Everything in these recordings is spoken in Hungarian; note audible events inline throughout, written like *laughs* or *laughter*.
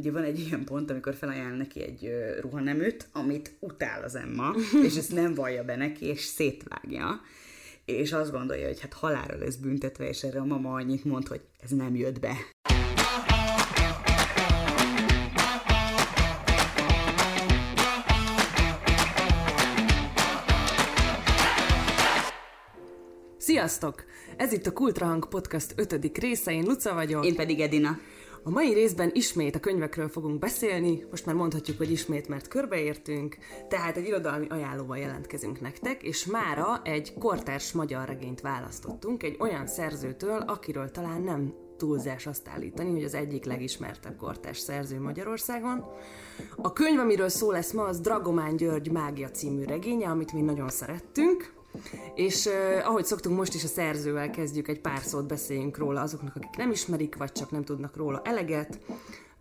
ugye van egy ilyen pont, amikor felajánl neki egy ruhaneműt, amit utál az Emma, *laughs* és ezt nem vallja be neki, és szétvágja és azt gondolja, hogy hát halára lesz büntetve, és erre a mama annyit mond, hogy ez nem jött be. Sziasztok! Ez itt a Kultrahang Podcast 5. része, én Luca vagyok. Én pedig Edina. A mai részben ismét a könyvekről fogunk beszélni, most már mondhatjuk, hogy ismét, mert körbeértünk, tehát egy irodalmi ajánlóval jelentkezünk nektek, és mára egy kortárs magyar regényt választottunk, egy olyan szerzőtől, akiről talán nem túlzás azt állítani, hogy az egyik legismertebb kortárs szerző Magyarországon. A könyv, amiről szó lesz ma, az Dragomán György Mágia című regénye, amit mi nagyon szerettünk, és uh, ahogy szoktunk, most is a szerzővel kezdjük, egy pár szót beszéljünk róla azoknak, akik nem ismerik, vagy csak nem tudnak róla eleget.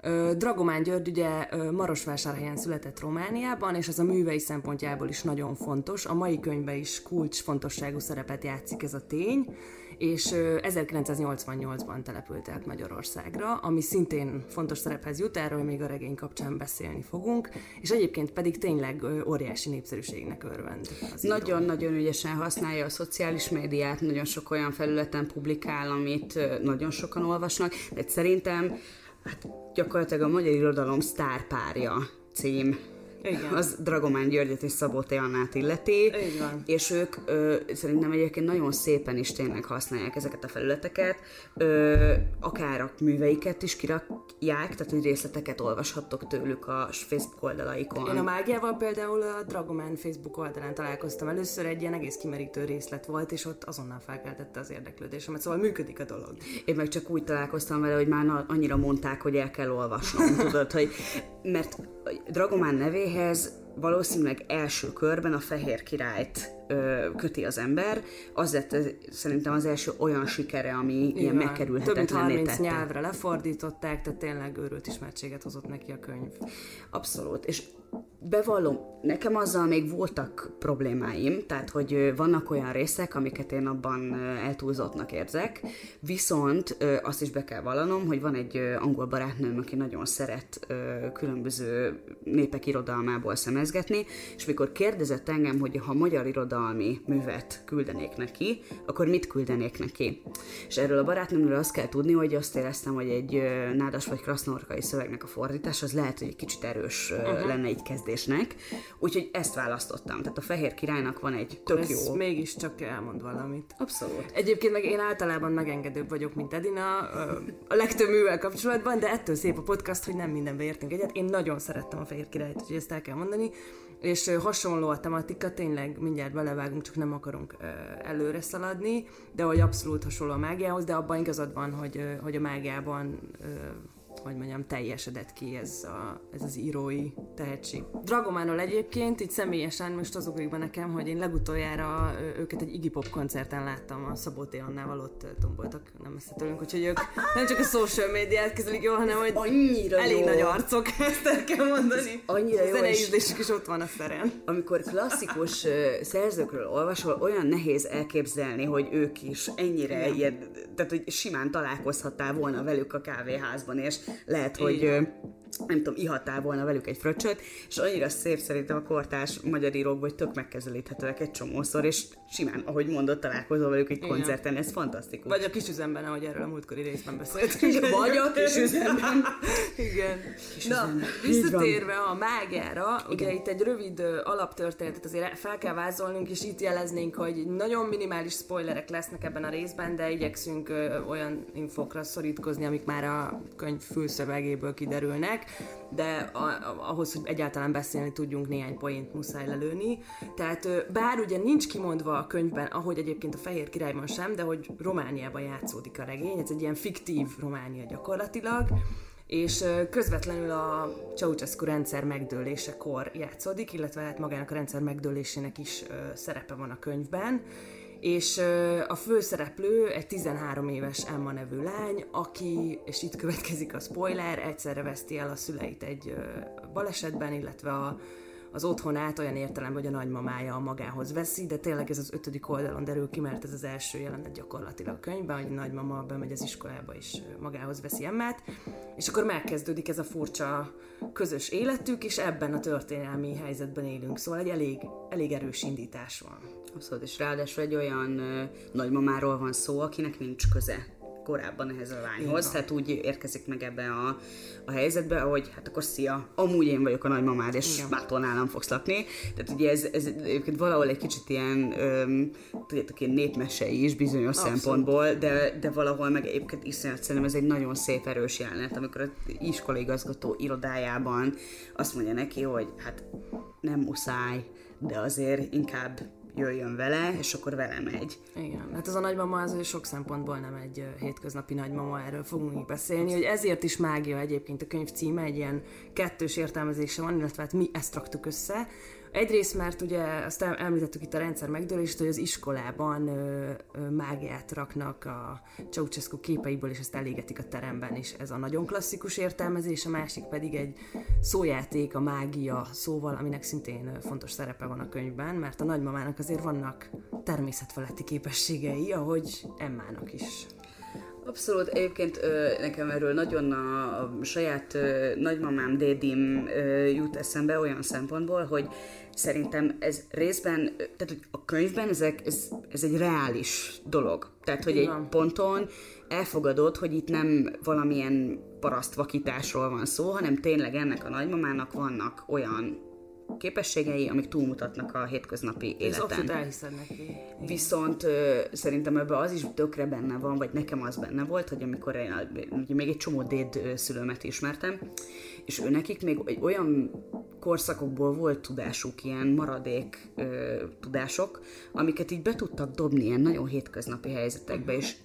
Uh, Dragomán György ugye Marosvásárhelyen született Romániában, és ez a művei szempontjából is nagyon fontos. A mai könyvben is kulcsfontosságú szerepet játszik ez a tény és 1988-ban települt át Magyarországra, ami szintén fontos szerephez jut, erről még a regény kapcsán beszélni fogunk, és egyébként pedig tényleg óriási népszerűségnek örvend. Nagyon-nagyon ügyesen használja a szociális médiát, nagyon sok olyan felületen publikál, amit nagyon sokan olvasnak, de szerintem hát gyakorlatilag a magyar irodalom sztárpárja cím igen. az Dragomán Györgyet és Szabó Annát illeti. Így van. És ők ö, szerintem egyébként nagyon szépen is tényleg használják ezeket a felületeket, ö, akár a műveiket is kirakják, tehát hogy részleteket olvashattok tőlük a Facebook oldalaikon. Én a mágiával például a Dragomán Facebook oldalán találkoztam először, egy ilyen egész kimerítő részlet volt, és ott azonnal felkeltette az érdeklődésemet, szóval működik a dolog. Én meg csak úgy találkoztam vele, hogy már annyira mondták, hogy el kell olvasnom, tudod, hogy mert Dragomán has valószínűleg első körben a fehér királyt ö, köti az ember. Az lett szerintem az első olyan sikere, ami Igen, ilyen megkerülhetetlen Több mint 30 nyelvre lefordították, tehát tényleg őrült ismertséget hozott neki a könyv. Abszolút. És bevallom, nekem azzal még voltak problémáim, tehát hogy vannak olyan részek, amiket én abban eltúlzottnak érzek, viszont azt is be kell vallanom, hogy van egy angol barátnőm, aki nagyon szeret különböző népek irodalmából szemezgetni, és mikor kérdezett engem, hogy ha magyar irodalmi művet küldenék neki, akkor mit küldenék neki? És erről a barátnőmről azt kell tudni, hogy azt éreztem, hogy egy nádas vagy krasznorkai szövegnek a fordítás az lehet, hogy egy kicsit erős uh-huh. lenne egy kezdésnek, úgyhogy ezt választottam. Tehát a Fehér Királynak van egy tök Ez jó... mégiscsak elmond valamit. Abszolút. Egyébként meg én általában megengedőbb vagyok, mint Edina a legtöbb művel kapcsolatban, de ettől szép a podcast, hogy nem mindenbe értünk egyet. Én nagyon szerettem a Fehér Királyt, úgyhogy ezt el kell mondani. És hasonló a tematika, tényleg mindjárt belevágunk, csak nem akarunk előre szaladni, de hogy abszolút hasonló a mágiához, de abban igazad van, hogy, hogy a mágiában hogy mondjam, teljesedett ki ez, a, ez az írói tehetség. Dragománról egyébként, így személyesen most az ugrik be nekem, hogy én legutoljára őket egy Iggy Pop koncerten láttam, a Szabó T. Annával ott tomboltak, nem messze tőlünk, úgyhogy ők nem csak a social médiát kezelik jól, hanem hogy annyira elég jó. nagy arcok, *laughs* ezt el kell mondani. Annyira jó. Zeneízlésük is ott van a szeren. Amikor klasszikus szerzőkről olvasol, olyan nehéz elképzelni, hogy ők is ennyire ilyen, tehát hogy simán találkozhattál volna velük a kávéházban, és lehet, hogy nem tudom, ihatál volna velük egy fröccsöt, és annyira szép szerintem a kortás magyar írók, hogy tök megkezelíthetőek egy csomószor, és simán, ahogy mondott, találkozol velük egy koncerten, ez fantasztikus. Vagy a kis üzemben, ahogy erről a múltkori részben beszéltünk. Vagy a kis üzemben. Igen. Kis Na, visszatérve a mágára, Igen. ugye itt egy rövid alaptörténetet azért fel kell vázolnunk, és itt jeleznénk, hogy nagyon minimális spoilerek lesznek ebben a részben, de igyekszünk olyan infokra szorítkozni, amik már a könyv fülszövegéből kiderülnek de a, a, ahhoz, hogy egyáltalán beszélni tudjunk, néhány poént muszáj lelőni. Tehát bár ugye nincs kimondva a könyvben, ahogy egyébként a Fehér Királyban sem, de hogy Romániában játszódik a regény, ez egy ilyen fiktív Románia gyakorlatilag, és közvetlenül a Ceausescu rendszer megdőlésekor játszódik, illetve hát magának a rendszer megdőlésének is szerepe van a könyvben, és a főszereplő egy 13 éves Emma nevű lány, aki, és itt következik a spoiler, egyszerre veszti el a szüleit egy balesetben, illetve a, az otthonát olyan értelemben, hogy a nagymamája a magához veszi, de tényleg ez az ötödik oldalon derül ki, mert ez az első jelenet gyakorlatilag a könyvben, hogy a nagymama bemegy az iskolába és magához veszi Emmát, és akkor megkezdődik ez a furcsa közös életük, és ebben a történelmi helyzetben élünk, szóval egy elég, elég erős indítás van. Abszolút, és ráadásul egy olyan ö, nagymamáról van szó, akinek nincs köze korábban ehhez a lányhoz, tehát úgy érkezik meg ebbe a, a helyzetbe, hogy hát akkor szia, amúgy én vagyok a nagymamád, és Igen. mától nálam fogsz lakni. Tehát ugye ez, ez egyébként valahol egy kicsit ilyen, öm, tudjátok, ilyen népmesei is bizonyos Abszolút. szempontból, de, de valahol meg egyébként iszonyat szerintem ez egy nagyon szép erős jelenet, amikor az iskolaigazgató irodájában azt mondja neki, hogy hát nem muszáj, de azért inkább jöjjön vele, és akkor vele megy. Igen, hát ez a nagymama az sok szempontból nem egy hétköznapi nagymama, erről fogunk beszélni, hogy ezért is mágia egyébként a könyv címe, egy ilyen kettős értelmezése van, illetve hát mi ezt raktuk össze, Egyrészt, mert ugye azt említettük itt a rendszer megdőlést, hogy az iskolában ö, ö, mágiát raknak a Ceausescu képeiből, és ezt elégetik a teremben, és ez a nagyon klasszikus értelmezés, a másik pedig egy szójáték, a mágia szóval, aminek szintén fontos szerepe van a könyvben, mert a nagymamának azért vannak természetfeletti képességei, ahogy Emmának is. Abszolút, egyébként nekem erről nagyon a, a saját nagymamám, dédim jut eszembe olyan szempontból, hogy szerintem ez részben, tehát hogy a könyvben ezek, ez, ez egy reális dolog. Tehát, hogy egy ponton elfogadod, hogy itt nem valamilyen parasztvakításról van szó, hanem tényleg ennek a nagymamának vannak olyan képességei, amik túlmutatnak a hétköznapi életen. Ez neki. Viszont ö, szerintem ebben az is tökre benne van, vagy nekem az benne volt, hogy amikor én ugye még egy csomó déd szülőmet ismertem, és ő nekik még egy olyan korszakokból volt tudásuk, ilyen maradék ö, tudások, amiket így be tudtak dobni ilyen nagyon hétköznapi helyzetekbe, és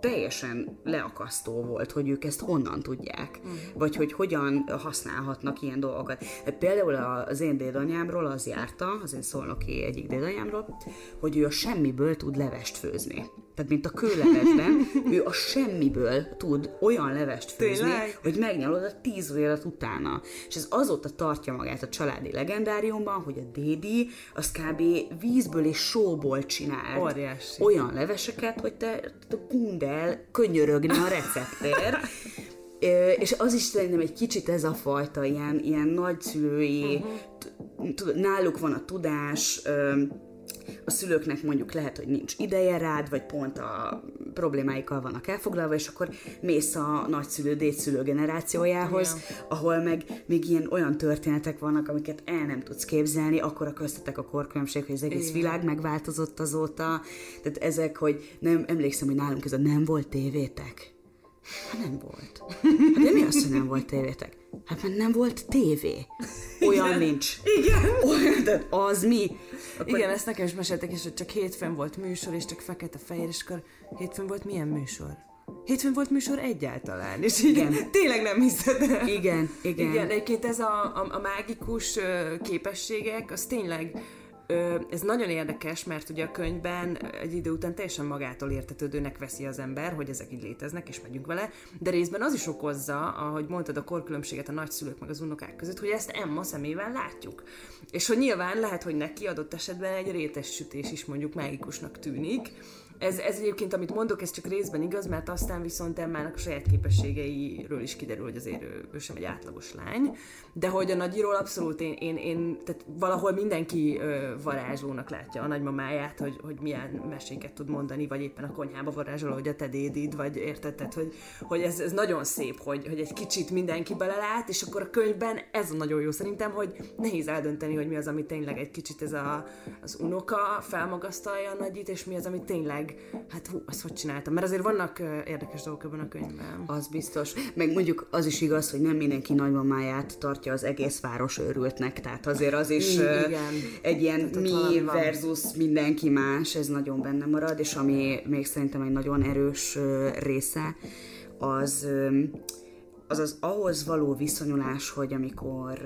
teljesen leakasztó volt, hogy ők ezt honnan tudják, mm. vagy hogy hogyan használhatnak ilyen dolgokat. Például az én dédanyámról az járta, az én szolnoki egyik dédanyámról, hogy ő a semmiből tud levest főzni. Tehát, mint a kőlevesben, ő a semmiből tud olyan levest főzni, Tényleg? hogy megnyalod a tíz élet utána. És ez azóta tartja magát a családi legendáriumban, hogy a dédi az kb. vízből és sóból csinál olyan leveseket, hogy te, te bundel könyörögne a receptér. és az is szerintem egy kicsit ez a fajta ilyen, ilyen nagyszülői, uh-huh. náluk van a tudás, a szülőknek mondjuk lehet, hogy nincs ideje rád, vagy pont a problémáikkal vannak elfoglalva, és akkor mész a nagyszülő, dédszülő generációjához, Igen. ahol meg még ilyen olyan történetek vannak, amiket el nem tudsz képzelni, akkor a köztetek a korkülönbség, hogy az egész Igen. világ megváltozott azóta. Tehát ezek, hogy nem emlékszem, hogy nálunk ez a nem volt tévétek. Hát nem volt. Hát de mi az, hogy nem volt tévétek? Hát mert nem volt tévé. Olyan Igen. nincs. Igen. Olyan, de az mi? Akkor... Igen, ezt nekem is meséltek, és hogy csak hétfőn volt műsor, és csak fekete-fehér, és akkor hétfőn volt milyen műsor? Hétfőn volt műsor egyáltalán, és igen. tényleg nem hiszed el. Igen, igen. Igen, egyébként ez a, a, a mágikus képességek, az tényleg ez nagyon érdekes, mert ugye a könyvben egy idő után teljesen magától értetődőnek veszi az ember, hogy ezek így léteznek, és megyünk vele, de részben az is okozza, ahogy mondtad a korkülönbséget a nagyszülők meg az unokák között, hogy ezt Emma szemével látjuk. És hogy nyilván lehet, hogy neki adott esetben egy rétes sütés is mondjuk mágikusnak tűnik, ez, ez egyébként, amit mondok, ez csak részben igaz, mert aztán viszont Emmának a saját képességeiről is kiderül, hogy azért ő, ő sem egy átlagos lány, de hogy a nagyiról abszolút én, én, én tehát valahol mindenki ö, varázslónak látja a nagymamáját, hogy, hogy milyen meséket tud mondani, vagy éppen a konyhába varázsol, hogy a te dédid, vagy érted, tehát, hogy, hogy ez, ez nagyon szép, hogy, hogy egy kicsit mindenki belelát, és akkor a könyvben ez a nagyon jó szerintem, hogy nehéz eldönteni, hogy mi az, ami tényleg egy kicsit ez a, az unoka felmagasztalja a nagyit, és mi az, ami tényleg hát hú, azt hogy csináltam? Mert azért vannak érdekes dolgok ebben a könyvben. Az biztos. Meg mondjuk az is igaz, hogy nem mindenki nagymamáját tartja az egész város őrültnek, tehát azért az is Igen. egy ilyen mi versus mindenki más, ez nagyon benne marad, és ami még szerintem egy nagyon erős része, az, az az ahhoz való viszonyulás, hogy amikor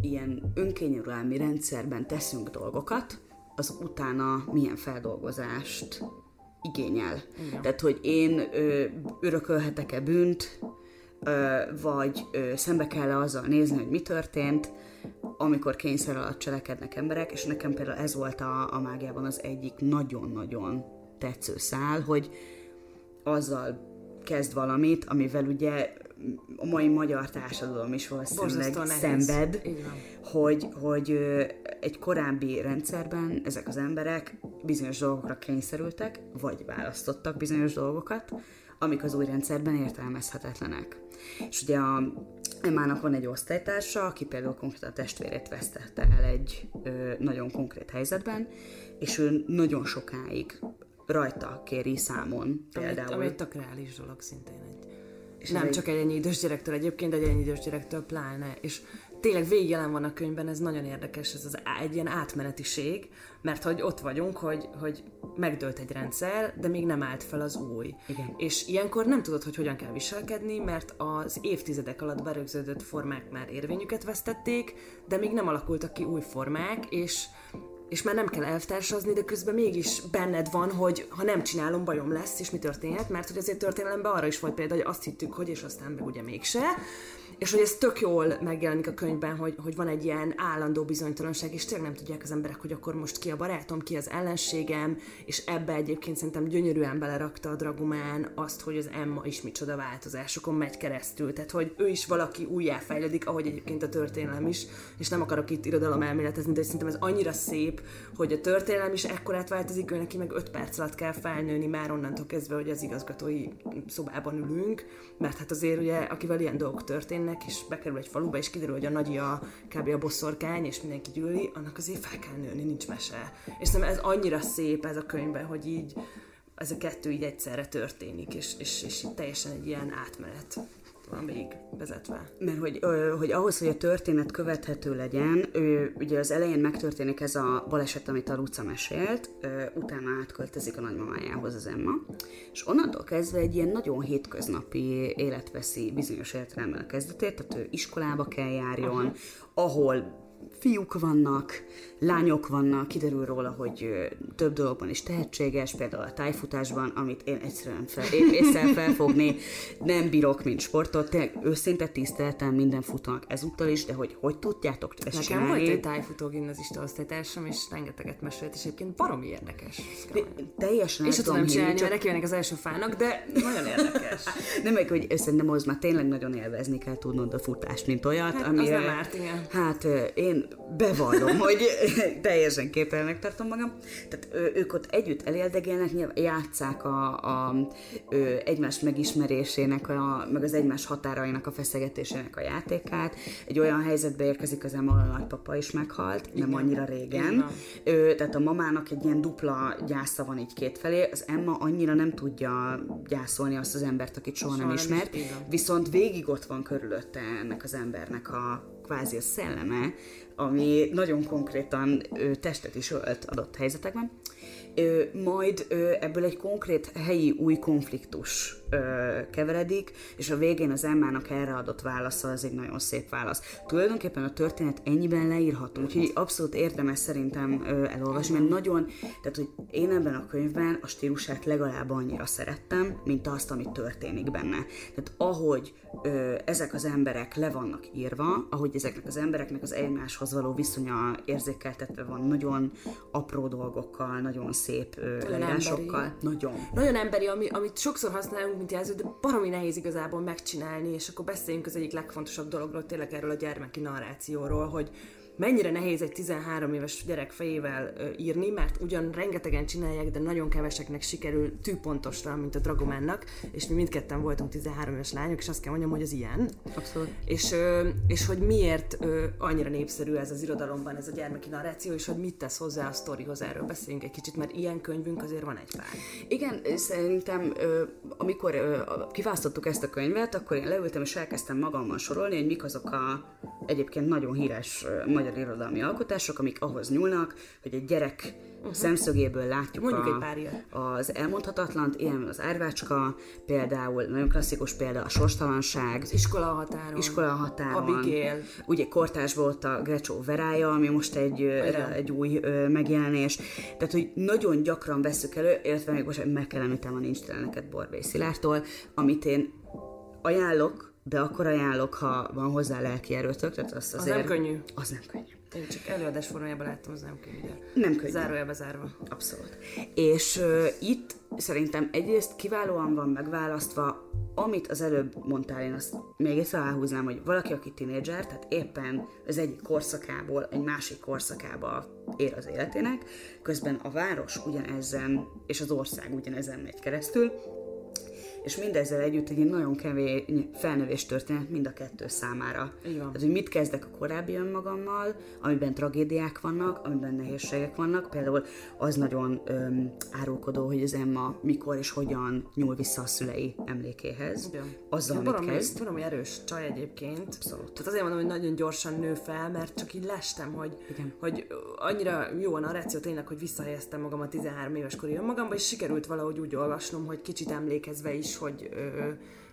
ilyen önkényuralmi rendszerben teszünk dolgokat, az utána milyen feldolgozást igényel. Igen. Tehát, hogy én ö, örökölhetek-e bűnt, ö, vagy ö, szembe kell azzal nézni, hogy mi történt, amikor kényszer alatt cselekednek emberek, és nekem például ez volt a, a mágiában az egyik nagyon-nagyon tetsző szál, hogy azzal kezd valamit, amivel ugye a mai magyar társadalom is valószínűleg szenved, hogy, hogy egy korábbi rendszerben ezek az emberek bizonyos dolgokra kényszerültek, vagy választottak bizonyos dolgokat, amik az új rendszerben értelmezhetetlenek. És ugye a Emmának van egy osztálytársa, aki például konkrétan a testvérét vesztette el egy ö, nagyon konkrét helyzetben, és ő nagyon sokáig rajta kéri számon például. Ami egy tök reális dolog szintén egy. És nem csak egy ennyi idős gyerektől egyébként, de egy ennyi idős gyerektől pláne. És tényleg végig jelen van a könyvben, ez nagyon érdekes, ez az egy ilyen átmenetiség, mert hogy ott vagyunk, hogy, hogy megdőlt egy rendszer, de még nem állt fel az új. Igen. És ilyenkor nem tudod, hogy hogyan kell viselkedni, mert az évtizedek alatt berögződött formák már érvényüket vesztették, de még nem alakultak ki új formák, és és már nem kell elvtársazni, de közben mégis benned van, hogy ha nem csinálom, bajom lesz, és mi történhet, mert hogy azért történelemben arra is volt példa, hogy azt hittük, hogy és aztán meg ugye mégse, és hogy ez tök jól megjelenik a könyvben, hogy, hogy van egy ilyen állandó bizonytalanság, és tényleg nem tudják az emberek, hogy akkor most ki a barátom, ki az ellenségem, és ebbe egyébként szerintem gyönyörűen belerakta a Dragumán azt, hogy az Emma is micsoda változásokon megy keresztül, tehát hogy ő is valaki újjáfejlődik, ahogy egyébként a történelem is, és nem akarok itt irodalom elméletezni, de szerintem ez annyira szép, hogy a történelem is ekkorát változik, ő neki meg 5 perc alatt kell felnőni már onnantól kezdve, hogy az igazgatói szobában ülünk, mert hát azért ugye, akivel ilyen dolgok történnek, mennek, és bekerül egy faluba, és kiderül, hogy a nagyi a kb. a bosszorkány, és mindenki gyűli, annak azért fel kell nőni, nincs mese. És szerintem ez annyira szép ez a könyvben, hogy így ez a kettő így egyszerre történik, és, és, és teljesen egy ilyen átmenet van még vezetve. Mert hogy, ö, hogy ahhoz, hogy a történet követhető legyen, ő, ugye az elején megtörténik ez a baleset, amit a Luca mesélt, ö, utána átköltözik a nagymamájához az Emma, és onnantól kezdve egy ilyen nagyon hétköznapi élet veszi bizonyos értelemben a kezdetét, tehát ő iskolába kell járjon, ahol fiúk vannak, lányok vannak, kiderül róla, hogy több dologban is tehetséges, például a tájfutásban, amit én egyszerűen fel, észre felfogni nem bírok, mint sportot. Tényleg őszinte tiszteltem minden futónak ezúttal is, de hogy hogy tudjátok ezt Nekem csinálni? volt egy tájfutó gimnazista osztálytársam, és rengeteget mesélt, és egyébként baromi érdekes. De, teljesen És tudom csinálni, csak... neki az első fának, de nagyon érdekes. *laughs* nem meg, hogy szerintem az már tényleg nagyon élvezni kell tudnod a futást, mint olyat. Hát, ami, az nem árt, igen. Hát én bevallom, *laughs* hogy teljesen képelnek tartom magam. Tehát ők ott együtt eléldegélnek, játszák a, a, a egymás megismerésének, a, meg az egymás határainak a feszegetésének a játékát. Egy olyan helyzetbe érkezik az Emma, a nagypapa is meghalt, Igen. nem annyira régen. Ő, tehát a mamának egy ilyen dupla gyásza van így kétfelé, az Emma annyira nem tudja gyászolni azt az embert, akit soha, soha nem ismert, viszont végig ott van körülötte ennek az embernek a kvázi a szelleme, ami nagyon konkrétan ő, testet is ölt adott helyzetekben. Ö, majd ö, ebből egy konkrét helyi új konfliktus ö, keveredik, és a végén az Emmának erre adott válasza az egy nagyon szép válasz. Tulajdonképpen a történet ennyiben leírható, úgyhogy abszolút érdemes szerintem ö, elolvasni, mert nagyon, tehát hogy én ebben a könyvben a stílusát legalább annyira szerettem, mint azt, ami történik benne. Tehát ahogy ö, ezek az emberek le vannak írva, ahogy ezeknek az embereknek az egymáshoz való viszonya érzékeltetve van nagyon apró dolgokkal, nagyon szép ö, leírásokkal. Nagyon. Nagyon emberi, ami, amit sokszor használunk, mint jelző, de baromi nehéz igazából megcsinálni, és akkor beszéljünk az egyik legfontosabb dologról, tényleg erről a gyermeki narrációról, hogy mennyire nehéz egy 13 éves gyerek fejével írni, mert ugyan rengetegen csinálják, de nagyon keveseknek sikerül tűpontosra, mint a Dragománnak, és mi mindketten voltunk 13 éves lányok, és azt kell mondjam, hogy az ilyen. Abszolút. És, és hogy miért annyira népszerű ez az irodalomban, ez a gyermeki narráció, és hogy mit tesz hozzá a sztorihoz, erről beszéljünk egy kicsit, mert ilyen könyvünk azért van egy pár. Igen, szerintem amikor kiválasztottuk ezt a könyvet, akkor én leültem és elkezdtem magammal sorolni, hogy mik azok a egyébként nagyon híres ö, magyar irodalmi alkotások, amik ahhoz nyúlnak, hogy egy gyerek uh-huh. szemszögéből látjuk Mondjuk a, egy pár ilyet. az elmondhatatlant, ilyen az árvácska, például nagyon klasszikus példa a sorstalanság. Az iskola határon. Iskola határon. Abigail. Ugye kortás volt a Grecsó Verája, ami most egy, Igen. egy új ö, megjelenés. Tehát, hogy nagyon gyakran veszük elő, illetve még most meg kell említem a Nincs neked Borbély Szilártól, amit én ajánlok, de akkor ajánlok, ha van hozzá lelki erőtök, tehát azt Az azért... nem könnyű. Az nem könnyű. Én csak előadás formájában láttam, az nem könnyű. De Nem könnyű. zárójelbe zárva. Abszolút. És uh, itt szerintem egyrészt kiválóan van megválasztva, amit az előbb mondtál, én azt még egyszer aláhúznám, hogy valaki, aki tinédzser, tehát éppen az egyik korszakából egy másik korszakába ér az életének, közben a város ugyanezen, és az ország ugyanezen megy keresztül, és mindezzel együtt egy nagyon kevés felnövés történet mind a kettő számára. Van. Tehát, hogy mit kezdek a korábbi önmagammal, amiben tragédiák vannak, amiben nehézségek vannak. Például az nagyon öm, árulkodó, hogy az Emma mikor és hogyan nyúl vissza a szülei emlékéhez. Igen. Azzal, Ja, baromi, kezd. baromi erős csaj egyébként. Abszolút. Tehát azért mondom, hogy nagyon gyorsan nő fel, mert csak így lestem, hogy, Igen. hogy annyira jó a narráció tényleg, hogy visszahelyeztem magam a 13 éves kori önmagamba, és sikerült valahogy úgy olvasnom, hogy kicsit emlékezve is, hogy, ö,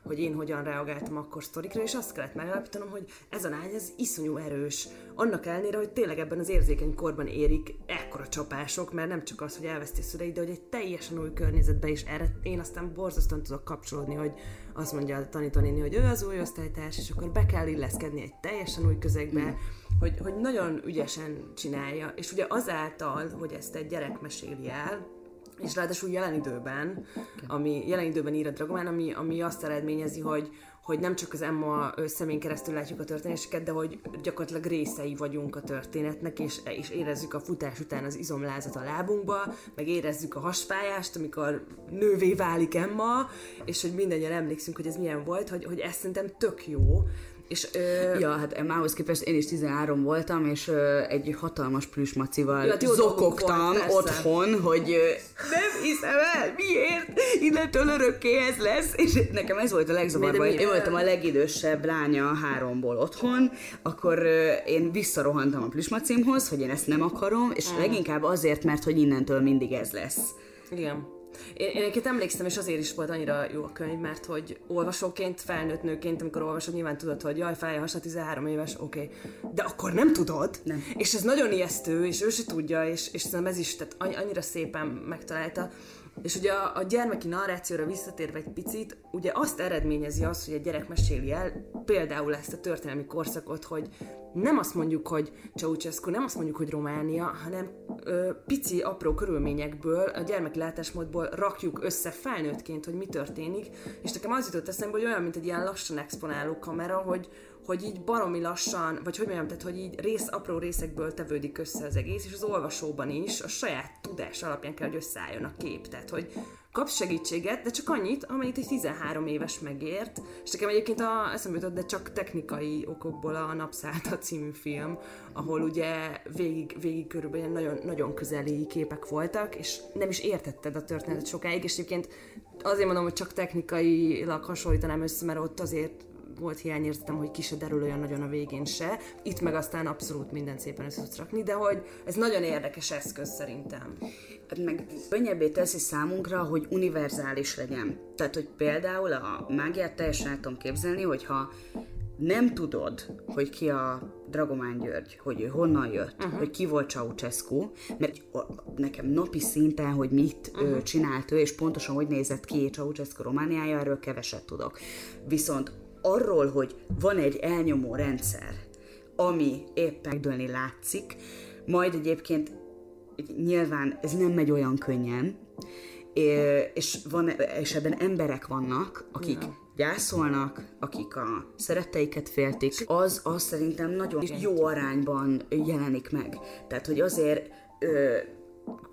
hogy én hogyan reagáltam akkor sztorikra, és azt kellett megállapítanom, hogy ez a lány, ez iszonyú erős. Annak ellenére, hogy tényleg ebben az érzékeny korban érik ekkora csapások, mert nem csak az, hogy elveszti a de hogy egy teljesen új környezetbe is erre én aztán borzasztóan tudok kapcsolódni, hogy azt mondja a tanítónéni, hogy ő az új osztálytárs, és akkor be kell illeszkedni egy teljesen új közegbe, hogy, hogy nagyon ügyesen csinálja, és ugye azáltal, hogy ezt egy gyerek meséli el, és ráadásul jelen időben, ami jelen időben ír a Dragomán, ami, ami azt eredményezi, hogy, hogy nem csak az Emma szemén keresztül látjuk a történéseket, de hogy gyakorlatilag részei vagyunk a történetnek, és, és érezzük a futás után az izomlázat a lábunkba, meg érezzük a hasfájást, amikor nővé válik Emma, és hogy mindannyian emlékszünk, hogy ez milyen volt, hogy, hogy ez szerintem tök jó. És, ö, Ja, hát Emmához képest én is 13 voltam, és ö, egy hatalmas plüsmacival Ja, zokogtam volt, persze. otthon, hogy ö, nem hiszem el, miért? Innentől örökké ez lesz. És nekem ez volt a legzavarba, én voltam a legidősebb lánya a háromból otthon, akkor ö, én visszarohantam a plüsmacimhoz, hogy én ezt nem akarom, és Mm. leginkább azért, mert hogy innentől mindig ez lesz. Igen. Én, én egyébként emlékszem, és azért is volt annyira jó a könyv, mert hogy olvasóként, felnőtt nőként, amikor olvasod, nyilván tudod, hogy jaj, fáj a hasa, 13 éves, oké. Okay. De akkor nem tudod. Nem. És ez nagyon ijesztő, és ő se tudja, és, és szerintem ez is tehát annyi- annyira szépen megtalálta. És ugye a, a gyermeki narrációra visszatérve egy picit, ugye azt eredményezi az, hogy a gyerek meséli el például ezt a történelmi korszakot, hogy nem azt mondjuk, hogy Ceausescu, nem azt mondjuk, hogy Románia, hanem ö, pici, apró körülményekből, a gyermeki látásmódból rakjuk össze felnőttként, hogy mi történik, és nekem az jutott eszembe, hogy olyan, mint egy ilyen lassan exponáló kamera, hogy, hogy így baromi lassan, vagy hogy mondjam, tehát, hogy így rész, apró részekből tevődik össze az egész, és az olvasóban is a saját tudás alapján kell, hogy összeálljon a kép. Tehát, hogy kapsz segítséget, de csak annyit, amennyit egy 13 éves megért, és nekem egyébként a, eszembe jutott, de csak technikai okokból a Napszálta című film, ahol ugye végig, végig körülbelül nagyon, nagyon közeli képek voltak, és nem is értetted a történetet sokáig, és egyébként azért mondom, hogy csak technikailag hasonlítanám össze, mert ott azért volt hiányérzetem, hogy ki se derül olyan nagyon a végén se. Itt meg aztán abszolút mindent szépen össze tudsz rakni, de hogy ez nagyon érdekes eszköz szerintem. Hát meg könnyebbé teszi számunkra, hogy univerzális legyen. Tehát, hogy például a mágiát teljesen el tudom képzelni, hogyha nem tudod, hogy ki a Dragomán György, hogy ő honnan jött, uh-huh. hogy ki volt Ceausescu, mert nekem napi szinten, hogy mit uh-huh. csinált ő, és pontosan hogy nézett ki Ceausescu Romániája, erről keveset tudok. Viszont arról, hogy van egy elnyomó rendszer, ami éppen megdőlni látszik, majd egyébként nyilván ez nem megy olyan könnyen, és, van, és ebben emberek vannak, akik gyászolnak, akik a szeretteiket féltik, az, az szerintem nagyon jó arányban jelenik meg. Tehát, hogy azért ö,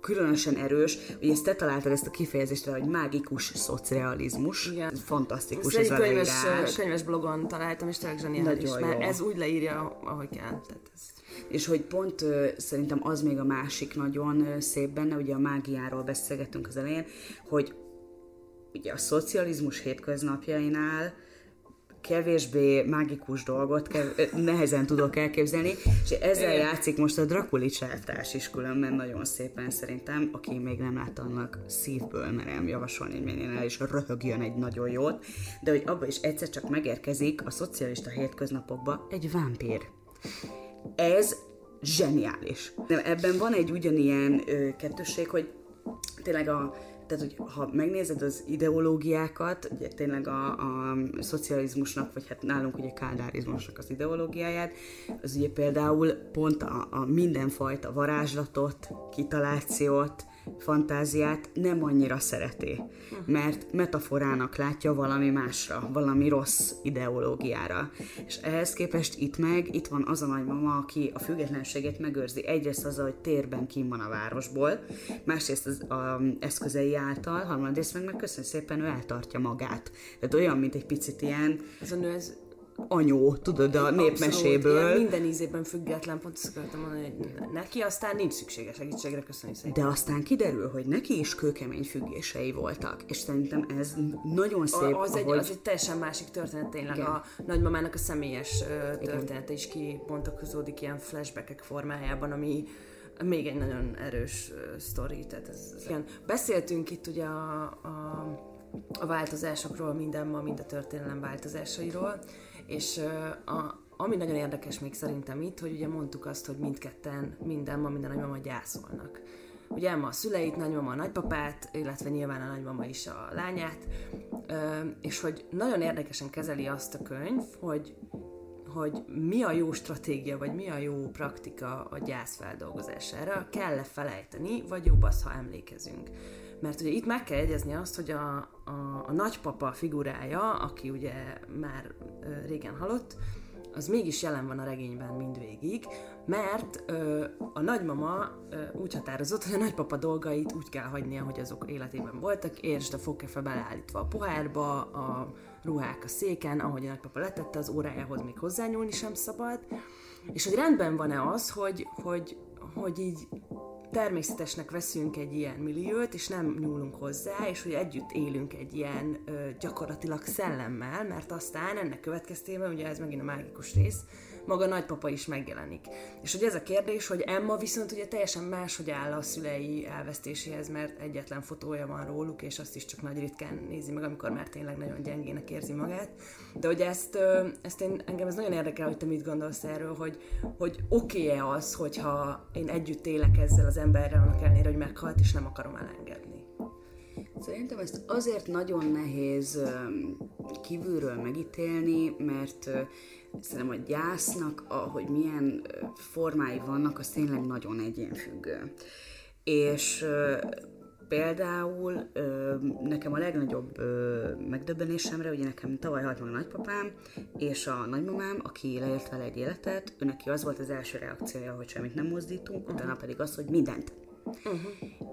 különösen erős, hogy ezt te találtad ezt a kifejezést, hogy mágikus szocializmus. Igen. Ez Fantasztikus ez egy a könyves, leírás. könyves blogon találtam, és tényleg zseniális, Nagyon mert jó. ez úgy leírja, ahogy kell. Tehát ez... És hogy pont ö, szerintem az még a másik nagyon ö, szép benne, ugye a mágiáról beszélgettünk az elején, hogy ugye a szocializmus hétköznapjainál kevésbé mágikus dolgot kev- nehezen tudok elképzelni, és ezzel játszik most a Drakulics elvtárs is különben nagyon szépen szerintem, aki még nem látta annak szívből merem javasolni, hogy menjen el és röhögjön egy nagyon jót, de hogy abba is egyszer csak megérkezik a szocialista hétköznapokba egy vámpír. Ez zseniális. De ebben van egy ugyanilyen ö, kettősség, hogy tényleg a tehát hogy ha megnézed az ideológiákat, ugye tényleg a, a szocializmusnak, vagy hát nálunk ugye kádárizmusnak az ideológiáját, az ugye például pont a, a mindenfajta varázslatot, kitalációt, fantáziát nem annyira szereti, mert metaforának látja valami másra, valami rossz ideológiára. És ehhez képest itt meg, itt van az a nagymama, aki a függetlenségét megőrzi. Egyrészt az, hogy térben kim van a városból, másrészt az a eszközei által, harmadrészt meg, meg köszönöm szépen, ő eltartja magát. Tehát olyan, mint egy picit ilyen... Ez a nő, ez anyó, tudod, a népmeséből. Abszolút, minden ízében független, pont azt akartam mondani, hogy neki aztán nincs szüksége segítségre, köszönjük szépen. De aztán kiderül, hogy neki is kőkemény függései voltak, és szerintem ez nagyon szép, a, az, ahogy... egy, az egy teljesen másik történet, tényleg Igen. a nagymamának a személyes története is kibontakozódik ilyen flashbackek formájában, ami még egy nagyon erős uh, sztori. Tehát ez, ez igen. Beszéltünk itt ugye a, a, a változásokról, minden ma, mind a történelem változásairól, és a, ami nagyon érdekes még szerintem itt, hogy ugye mondtuk azt, hogy mindketten, minden ma, minden nagymama gyászolnak. Ugye ma a szüleit, nagymama a nagypapát, illetve nyilván a nagymama is a lányát, és hogy nagyon érdekesen kezeli azt a könyv, hogy hogy mi a jó stratégia, vagy mi a jó praktika a gyász feldolgozására, kell-e felejteni, vagy jobb az, ha emlékezünk. Mert ugye itt meg kell egyezni azt, hogy a, a, a nagypapa figurája, aki ugye már régen halott, az mégis jelen van a regényben mindvégig, mert ö, a nagymama ö, úgy határozott, hogy a nagypapa dolgait úgy kell hagynia, hogy azok életében voltak, és a fogkefe beleállítva a pohárba, a ruhák a széken, ahogy a nagypapa letette, az órájához még hozzányúlni sem szabad, és hogy rendben van-e az, hogy, hogy, hogy így természetesnek veszünk egy ilyen milliót, és nem nyúlunk hozzá, és hogy együtt élünk egy ilyen ö, gyakorlatilag szellemmel, mert aztán ennek következtében, ugye ez megint a mágikus rész, maga nagypapa is megjelenik. És hogy ez a kérdés, hogy Emma viszont ugye teljesen máshogy áll a szülei elvesztéséhez, mert egyetlen fotója van róluk, és azt is csak nagy ritkán nézi meg, amikor már tényleg nagyon gyengének érzi magát. De hogy ezt, ezt én, engem ez nagyon érdekel, hogy te mit gondolsz erről, hogy, hogy oké-e az, hogyha én együtt élek ezzel az emberrel, annak ellenére, hogy meghalt, és nem akarom elengedni. Szerintem ezt azért nagyon nehéz kívülről megítélni, mert szerintem a gyásznak, ahogy milyen formái vannak, az tényleg nagyon egyénfüggő. És például nekem a legnagyobb megdöbbenésemre, ugye nekem tavaly halt meg a nagypapám, és a nagymamám, aki leélt vele egy életet, ő neki az volt az első reakciója, hogy semmit nem mozdítunk, uh-huh. utána pedig az, hogy mindent. Uh-huh.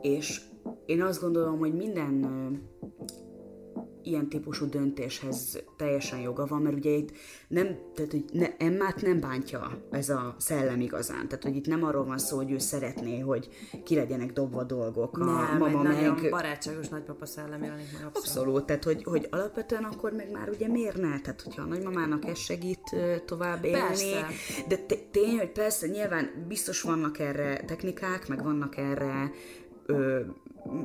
És én azt gondolom, hogy minden ilyen típusú döntéshez teljesen joga van, mert ugye itt nem, tehát hogy ne, Emmát nem bántja ez a szellem igazán. Tehát, hogy itt nem arról van szó, hogy ő szeretné, hogy ki legyenek dobva dolgok. A nem, mama meg... nagyon barátságos nagypapa szellem jelenik meg abszolút. Abszolút, tehát hogy, hogy alapvetően akkor meg már ugye miért ne? Tehát, hogyha a nagymamának ez segít tovább élni. Persze. De tény, hogy persze, nyilván biztos vannak erre technikák, meg vannak erre ö,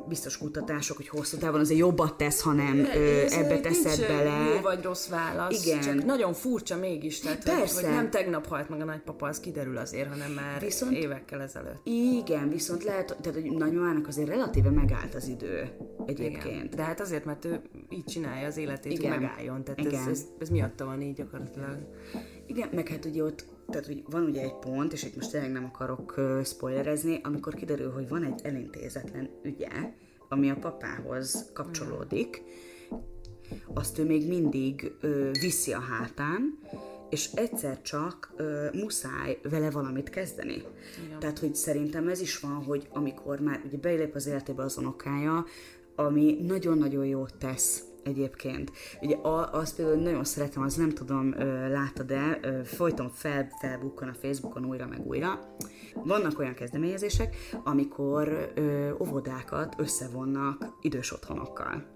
biztos kutatások, hogy hosszú távon azért jobbat tesz, ha nem ö, ebbe teszed nincs bele. jó vagy rossz válasz, Igen. csak nagyon furcsa mégis, tehát Persze. Hogy, hogy nem tegnap halt meg a nagypapa, az kiderül azért, hanem már viszont, évekkel ezelőtt. Igen, viszont lehet, tehát hogy nagymamának azért relatíve megállt az idő egyébként. Igen. De hát azért, mert ő így csinálja az életét, Igen. hogy megálljon, tehát Igen. Ez, ez, ez miatta van így gyakorlatilag. Igen, meg hát ugye ott tehát hogy van ugye egy pont, és itt most tényleg nem akarok uh, spoilerezni, amikor kiderül, hogy van egy elintézetlen ügye, ami a papához kapcsolódik, azt ő még mindig uh, viszi a hátán, és egyszer csak uh, muszáj vele valamit kezdeni. Igen. Tehát, hogy szerintem ez is van, hogy amikor már ugye belép az életébe az unokája, ami nagyon-nagyon jót tesz egyébként. Ugye azt például nagyon szeretem, az nem tudom, láttad-e, folyton fel, felbukkan a Facebookon újra meg újra. Vannak olyan kezdeményezések, amikor ö, óvodákat összevonnak idős otthonokkal.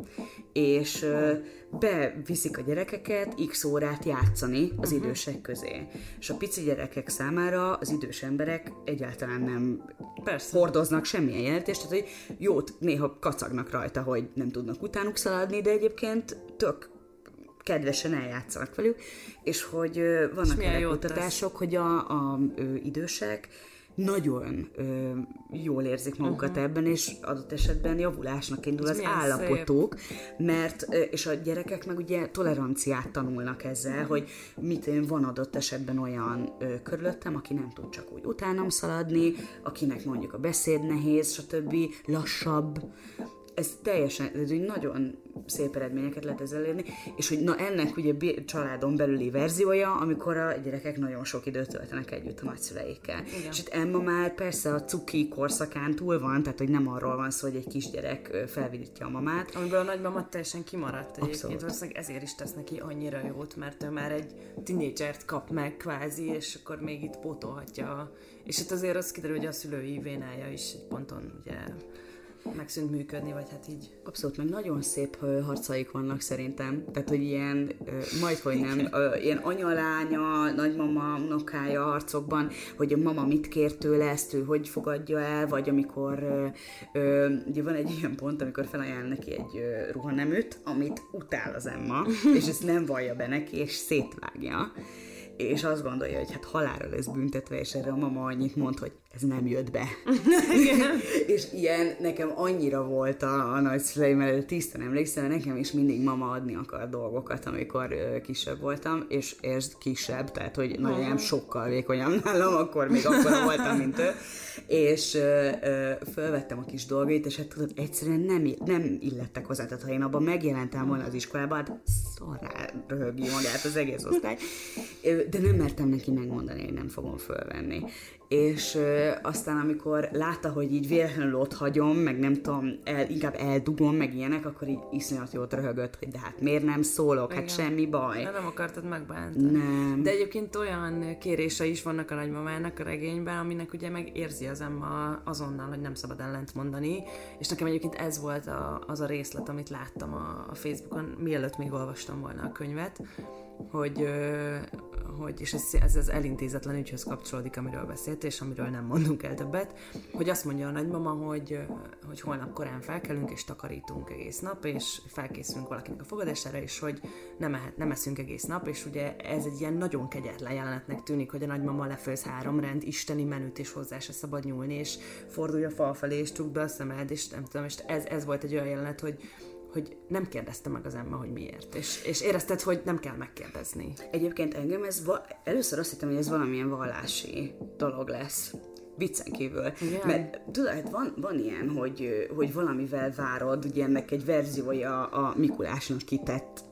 És ö, beviszik a gyerekeket x órát játszani az uh-huh. idősek közé. És a pici gyerekek számára az idős emberek egyáltalán nem Persze. hordoznak semmilyen jelentést, tehát hogy jót néha kacagnak rajta, hogy nem tudnak utánuk szaladni, de egyébként tök kedvesen eljátszanak velük, és hogy vannak erre kutatások, hogy a, a, a idősek nagyon ö, jól érzik magukat uh-huh. ebben, és adott esetben javulásnak indul Ez az állapotuk, szép. mert, ö, és a gyerekek meg ugye toleranciát tanulnak ezzel, uh-huh. hogy mit én van adott esetben olyan ö, körülöttem, aki nem tud csak úgy utánam szaladni, akinek mondjuk a beszéd nehéz, stb. lassabb, ez teljesen, ez egy nagyon szép eredményeket lehet ezzel elérni, és hogy na ennek ugye családon belüli verziója, amikor a gyerekek nagyon sok időt töltenek együtt a nagyszüleikkel. Igen. És itt Emma már persze a cuki korszakán túl van, tehát hogy nem arról van szó, hogy egy kisgyerek felvidítja a mamát. Amiből a nagymama teljesen kimaradt egyébként, valószínűleg ezért is tesz neki annyira jót, mert ő már egy tinédzsert kap meg kvázi, és akkor még itt pótolhatja. És itt azért az kiderül, hogy a szülői vénája is egy ponton ugye megszűnt működni, vagy hát így. Abszolút, meg nagyon szép harcaik vannak szerintem. Tehát, hogy ilyen, majd hogy nem, ilyen anyalánya, nagymama, unokája harcokban, hogy a mama mit kér tőle, ezt ő hogy fogadja el, vagy amikor ugye van egy ilyen pont, amikor felajánl neki egy ruhaneműt, amit utál az Emma, *laughs* és ezt nem vallja be neki, és szétvágja és azt gondolja, hogy hát halára lesz büntetve, és erre a mama annyit mond, hogy ez nem jött be. *laughs* *laughs* és ilyen nekem annyira volt a, a nagyszüleim előtt, tisztán emlékszem, nekem is mindig mama adni akar dolgokat, amikor ö, kisebb voltam, és ez kisebb, tehát hogy nagyon sokkal vékonyabb nálam, akkor még akkor voltam, mint ő, és ö, ö, fölvettem a kis dolgait, és hát tudod, egyszerűen nem, nem illettek hozzá, tehát ha én abban megjelentem volna az iskolában, hát szarrá röhögi magát az egész osztály, de nem mertem neki megmondani, hogy nem fogom fölvenni és ö, aztán amikor látta, hogy így véletlenül ott hagyom, meg nem tudom, el, inkább eldugom, meg ilyenek, akkor így iszonyat jót röhögött, hogy de hát miért nem szólok, hát Igen. hát semmi baj. De nem akartad megbántani. Nem. De egyébként olyan kérése is vannak a nagymamának a regényben, aminek ugye megérzi az Emma azonnal, hogy nem szabad ellent mondani, és nekem egyébként ez volt a, az a részlet, amit láttam a, a Facebookon, mielőtt még olvastam volna a könyvet, hogy, hogy és ez, ez az elintézetlen ügyhöz kapcsolódik, amiről beszélt, és amiről nem mondunk el többet, hogy azt mondja a nagymama, hogy, hogy holnap korán felkelünk, és takarítunk egész nap, és felkészülünk valakinek a fogadására, és hogy nem, ehet, nem eszünk egész nap, és ugye ez egy ilyen nagyon kegyetlen jelenetnek tűnik, hogy a nagymama lefőz három rend isteni menüt, és hozzá se szabad nyúlni, és fordulja a fal felé, és csukd be a szemed, és nem tudom, és ez, ez volt egy olyan jelenet, hogy hogy nem kérdezte meg az Emma, hogy miért. És, és érezted, hogy nem kell megkérdezni. Egyébként engem ez, va- először azt hittem, hogy ez valamilyen vallási dolog lesz viccen kívül. Igen. Mert tudod, hát van, van ilyen, hogy, hogy valamivel várod, ugye ennek egy verziója a Mikulásnak kitett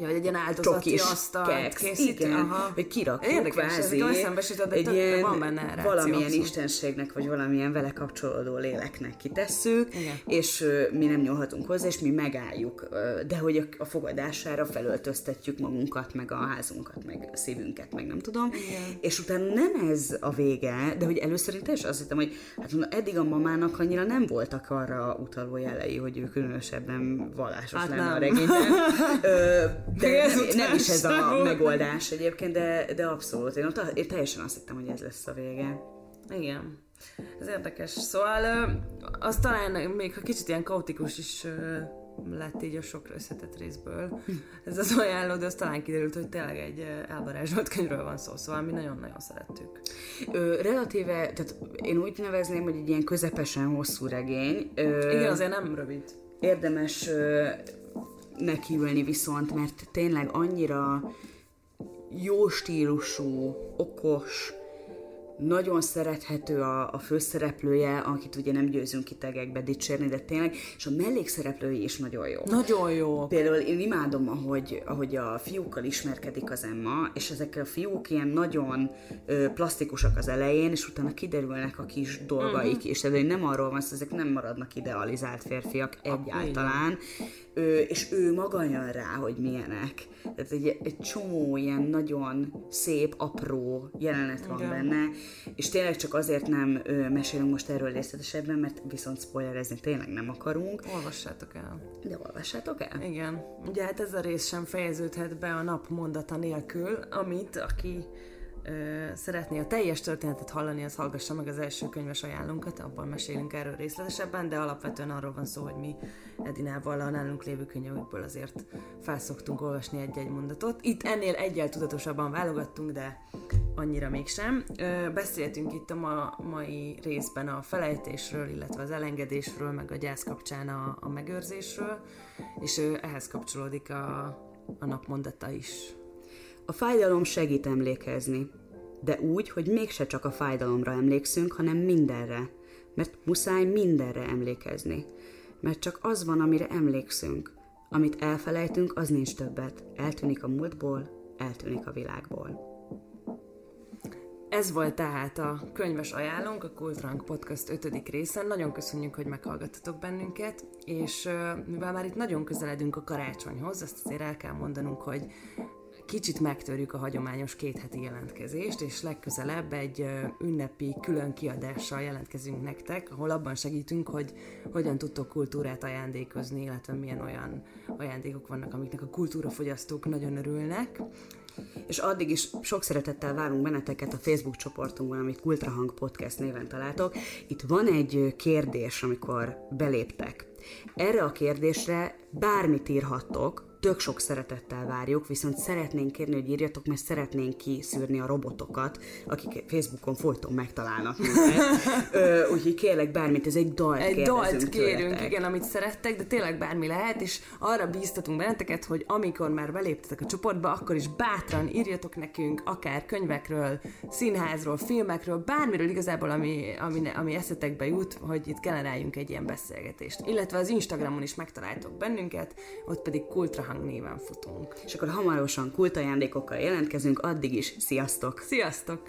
Ja, hogy egy ilyen áldozati asztalt készít. Igen, Aha. hogy kirakjuk Érdekes, kvázi egy ilyen van benne valamilyen abszolút. istenségnek, vagy valamilyen vele kapcsolódó léleknek kitesszük, Igen. és uh, mi nem nyúlhatunk hozzá, és mi megálljuk, uh, de hogy a, a fogadására felöltöztetjük magunkat, meg a házunkat, meg a szívünket, meg nem tudom, Igen. és utána nem ez a vége, de hogy először én teljesen azt hittem, hogy hát eddig a mamának annyira nem voltak arra utaló jelei, hogy ő különösebben vallásos hát lenne nem. a regényben. *laughs* De nem, nem is ez a megoldás egyébként, de, de abszolút. Én, ott, én teljesen azt hittem, hogy ez lesz a vége. Igen. Ez érdekes. Szóval az talán még ha kicsit ilyen kaotikus is lett így a sok összetett részből. Ez az ajánló, de az talán kiderült, hogy tényleg egy elvarázsolt könyvről van szó, szóval mi nagyon-nagyon szerettük. Ö, relatíve, tehát én úgy nevezném, hogy egy ilyen közepesen hosszú regény. Ö, Igen, azért nem rövid. Érdemes ö, nekiülni viszont, mert tényleg annyira jó stílusú, okos, nagyon szerethető a, a főszereplője, akit ugye nem győzünk ki tegekbe dicsérni, de tényleg, és a mellékszereplői is nagyon jó. Nagyon jó. Például én imádom, ahogy, ahogy a fiúkkal ismerkedik az Emma, és ezek a fiúk ilyen nagyon ö, plastikusak az elején, és utána kiderülnek a kis dolgaik, uh-huh. és tehát nem arról van szó, ezek nem maradnak idealizált férfiak egyáltalán, ö, és ő maga jön rá, hogy milyenek. Tehát egy, egy csomó ilyen nagyon szép, apró jelenet van Igen. benne, és tényleg csak azért nem ö, mesélünk most erről részletesebben, mert viszont spoilerezni tényleg nem akarunk. Olvassátok el. De olvassátok el? Igen. Ugye hát ez a rész sem fejeződhet be a nap mondata nélkül, amit aki szeretné a teljes történetet hallani, az hallgassa meg az első könyves ajánlunkat, abban mesélünk erről részletesebben, de alapvetően arról van szó, hogy mi Edinával a nálunk lévő könyvekből azért felszoktunk olvasni egy-egy mondatot. Itt ennél egyel tudatosabban válogattunk, de annyira mégsem. Beszéltünk itt a ma, mai részben a felejtésről, illetve az elengedésről, meg a gyász kapcsán a, a megőrzésről, és ehhez kapcsolódik a, a napmondata is. A fájdalom segít emlékezni, de úgy, hogy mégse csak a fájdalomra emlékszünk, hanem mindenre, mert muszáj mindenre emlékezni. Mert csak az van, amire emlékszünk. Amit elfelejtünk, az nincs többet. Eltűnik a múltból, eltűnik a világból. Ez volt tehát a könyves ajánlónk, a Kultrang Podcast 5. részen. Nagyon köszönjük, hogy meghallgattatok bennünket, és mivel már itt nagyon közeledünk a karácsonyhoz, azt azért el kell mondanunk, hogy kicsit megtörjük a hagyományos kétheti jelentkezést, és legközelebb egy ünnepi külön kiadással jelentkezünk nektek, ahol abban segítünk, hogy hogyan tudtok kultúrát ajándékozni, illetve milyen olyan ajándékok vannak, amiknek a kultúrafogyasztók nagyon örülnek. És addig is sok szeretettel várunk benneteket a Facebook csoportunkban, amit Kultrahang Podcast néven találtok. Itt van egy kérdés, amikor beléptek. Erre a kérdésre bármit írhattok, tök sok szeretettel várjuk, viszont szeretnénk kérni, hogy írjatok, mert szeretnénk kiszűrni a robotokat, akik Facebookon folyton megtalálnak minket. Úgyhogy kérlek bármit, ez egy dalt Egy dalt kérünk, tőletek. igen, amit szerettek, de tényleg bármi lehet, és arra bíztatunk benneteket, hogy amikor már beléptetek a csoportba, akkor is bátran írjatok nekünk, akár könyvekről, színházról, filmekről, bármiről igazából, ami, ami, ami eszetekbe jut, hogy itt generáljunk egy ilyen beszélgetést. Illetve az Instagramon is megtaláltok bennünket, ott pedig kultra Hang futunk. És akkor hamarosan kult ajándékokkal jelentkezünk, addig is sziasztok! Sziasztok!